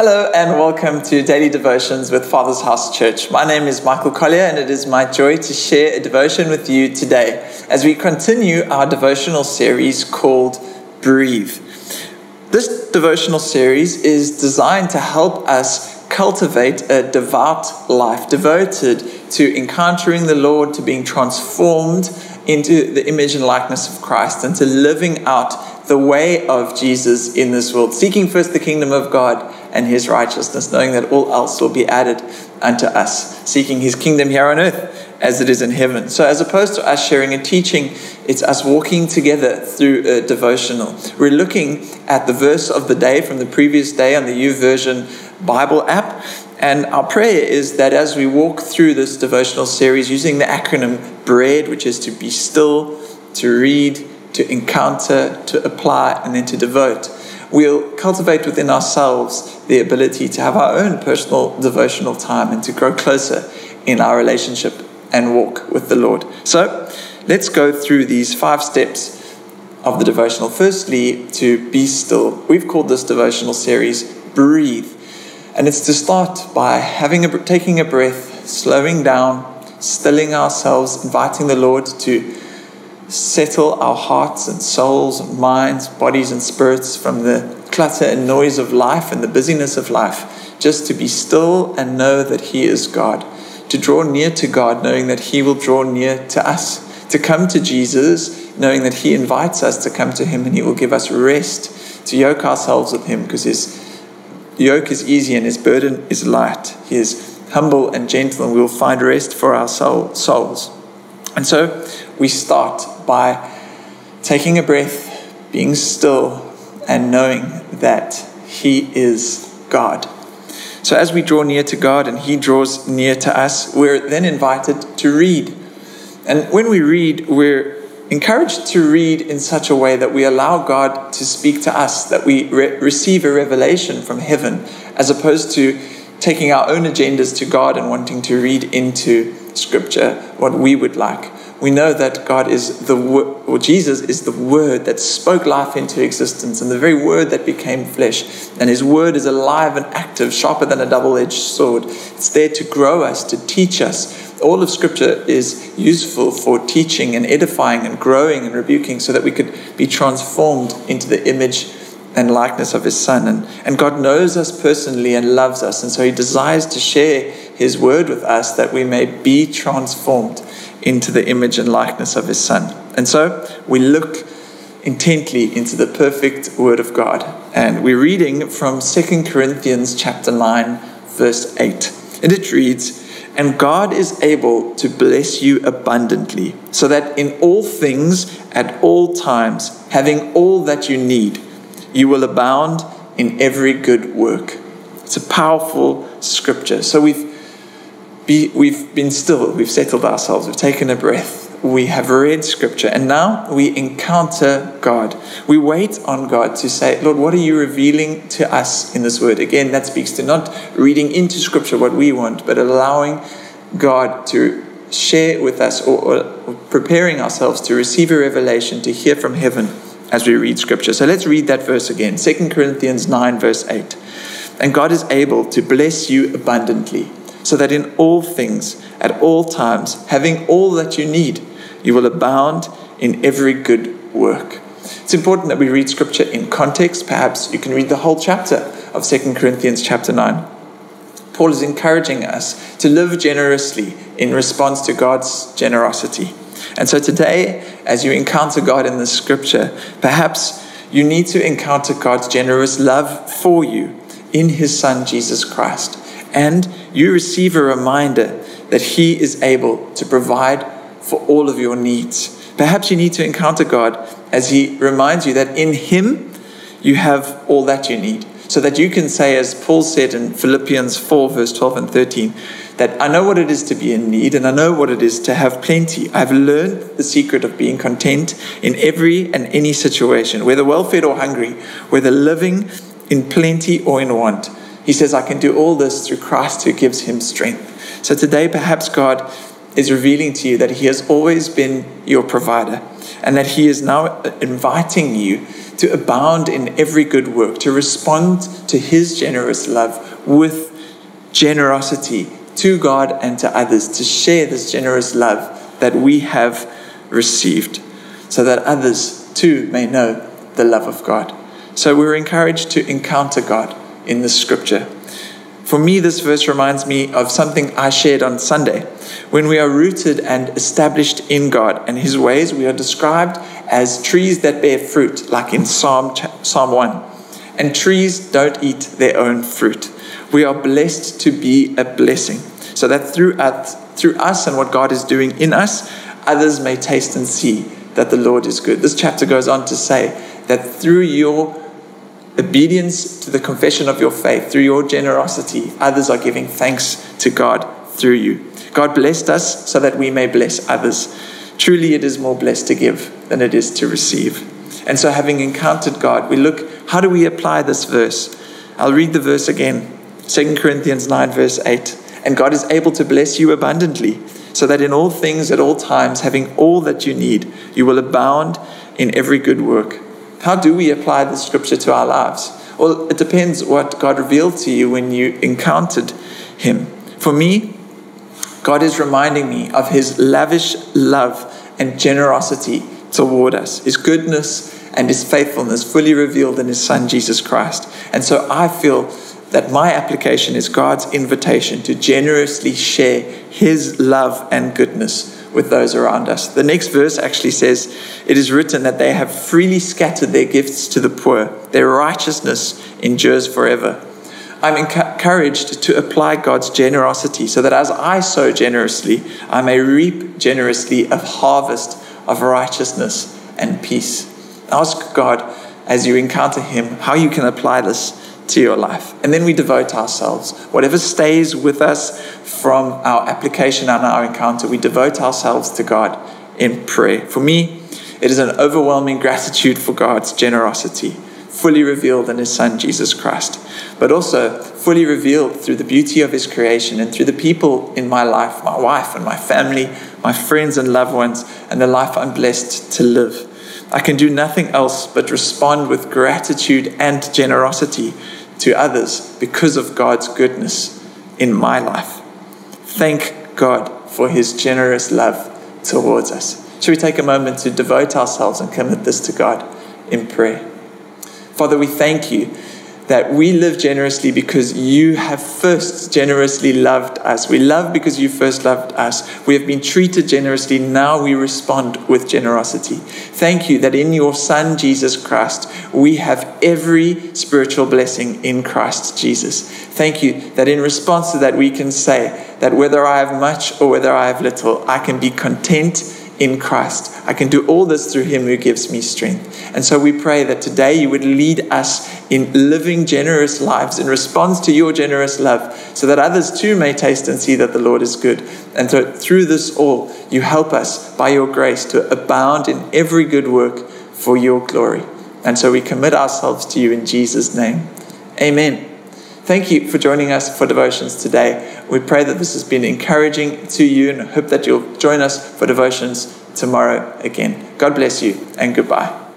Hello and welcome to Daily Devotions with Father's House Church. My name is Michael Collier and it is my joy to share a devotion with you today as we continue our devotional series called Breathe. This devotional series is designed to help us cultivate a devout life devoted to encountering the Lord, to being transformed into the image and likeness of Christ, and to living out the way of Jesus in this world, seeking first the kingdom of God and his righteousness, knowing that all else will be added unto us, seeking his kingdom here on earth as it is in heaven. So, as opposed to us sharing a teaching, it's us walking together through a devotional. We're looking at the verse of the day from the previous day on the YouVersion Bible app. And our prayer is that as we walk through this devotional series using the acronym BREAD, which is to be still, to read, to encounter, to apply, and then to devote, we'll cultivate within ourselves the ability to have our own personal devotional time and to grow closer in our relationship and walk with the Lord. So let's go through these five steps of the devotional. Firstly, to be still. We've called this devotional series Breathe. And it's to start by having a, taking a breath, slowing down, stilling ourselves, inviting the Lord to settle our hearts and souls, and minds, bodies, and spirits from the clutter and noise of life and the busyness of life, just to be still and know that He is God, to draw near to God, knowing that He will draw near to us, to come to Jesus, knowing that He invites us to come to Him and He will give us rest, to yoke ourselves with Him because His yoke is easy and His burden is light. He is humble and gentle, and we will find rest for our soul, souls. And so we start by taking a breath, being still, and knowing that He is God. So, as we draw near to God and He draws near to us, we're then invited to read. And when we read, we're encouraged to read in such a way that we allow God to speak to us, that we re- receive a revelation from heaven, as opposed to taking our own agendas to God and wanting to read into Scripture what we would like we know that God is the or Jesus is the Word that spoke life into existence, and the very Word that became flesh. And His Word is alive and active, sharper than a double-edged sword. It's there to grow us, to teach us. All of Scripture is useful for teaching and edifying and growing and rebuking, so that we could be transformed into the image and likeness of His Son. And, and God knows us personally and loves us, and so He desires to share His Word with us that we may be transformed into the image and likeness of his son. And so we look intently into the perfect word of God. And we're reading from 2 Corinthians chapter 9 verse 8. And it reads, "And God is able to bless you abundantly, so that in all things at all times, having all that you need, you will abound in every good work." It's a powerful scripture. So we've be, we've been still, we've settled ourselves, we've taken a breath, we have read scripture, and now we encounter God. We wait on God to say, Lord, what are you revealing to us in this word? Again, that speaks to not reading into scripture what we want, but allowing God to share with us or, or preparing ourselves to receive a revelation, to hear from heaven as we read scripture. So let's read that verse again 2 Corinthians 9, verse 8. And God is able to bless you abundantly so that in all things, at all times, having all that you need, you will abound in every good work. It's important that we read scripture in context. Perhaps you can read the whole chapter of 2 Corinthians chapter 9. Paul is encouraging us to live generously in response to God's generosity. And so today, as you encounter God in the scripture, perhaps you need to encounter God's generous love for you in his Son, Jesus Christ and you receive a reminder that He is able to provide for all of your needs. Perhaps you need to encounter God as He reminds you that in Him you have all that you need. So that you can say, as Paul said in Philippians 4, verse 12 and 13, that I know what it is to be in need and I know what it is to have plenty. I've learned the secret of being content in every and any situation, whether well fed or hungry, whether living in plenty or in want. He says, I can do all this through Christ who gives him strength. So today, perhaps God is revealing to you that He has always been your provider and that He is now uh, inviting you to abound in every good work, to respond to His generous love with generosity to God and to others, to share this generous love that we have received, so that others too may know the love of God. So we're encouraged to encounter God in the scripture. For me, this verse reminds me of something I shared on Sunday. When we are rooted and established in God and His ways, we are described as trees that bear fruit, like in Psalm, Psalm 1. And trees don't eat their own fruit. We are blessed to be a blessing, so that through us, through us and what God is doing in us, others may taste and see that the Lord is good. This chapter goes on to say that through your obedience to the confession of your faith, through your generosity, others are giving thanks to God through you. God blessed us so that we may bless others. Truly, it is more blessed to give than it is to receive. And so, having encountered God, we look how do we apply this verse? I'll read the verse again 2 Corinthians 9, verse 8. And God is able to bless you abundantly, so that in all things, at all times, having all that you need, you will abound in every good work. How do we apply the scripture to our lives? Well, it depends what God revealed to you when you encountered Him. For me, God is reminding me of His lavish love and generosity toward us, His goodness and His faithfulness fully revealed in His Son, Jesus Christ. And so I feel that my application is God's invitation to generously share His love and goodness with those around us. The next verse actually says, It is written that they have freely scattered their gifts to the poor, their righteousness endures forever. I'm encouraged to apply God's generosity so that as I sow generously, I may reap generously a harvest of righteousness and peace. Ask God as you encounter Him how you can apply this to your life. And then we devote ourselves. Whatever stays with us from our application and our encounter, we devote ourselves to God in prayer. For me, it is an overwhelming gratitude for God's generosity, fully revealed in His Son, Jesus Christ, but also fully revealed through the beauty of His creation and through the people in my life, my wife and my family, my friends and loved ones, and the life I'm blessed to live. I can do nothing else but respond with gratitude and generosity to others because of God's goodness in my life. Thank God for his generous love towards us. Should we take a moment to devote ourselves and commit this to God in prayer? Father, we thank you that we live generously because you have first generously loved us. We love because you first loved us. We have been treated generously. Now we respond with generosity. Thank you that in your Son, Jesus Christ, we have every spiritual blessing in Christ Jesus. Thank you that in response to that, we can say that whether I have much or whether I have little, I can be content in Christ. I can do all this through Him who gives me strength. And so we pray that today you would lead us in living generous lives in response to your generous love, so that others too may taste and see that the Lord is good. And so through this all, you help us by your grace to abound in every good work for your glory. And so we commit ourselves to you in Jesus' name. Amen. Thank you for joining us for devotions today. We pray that this has been encouraging to you and hope that you'll join us for devotions tomorrow again. God bless you and goodbye.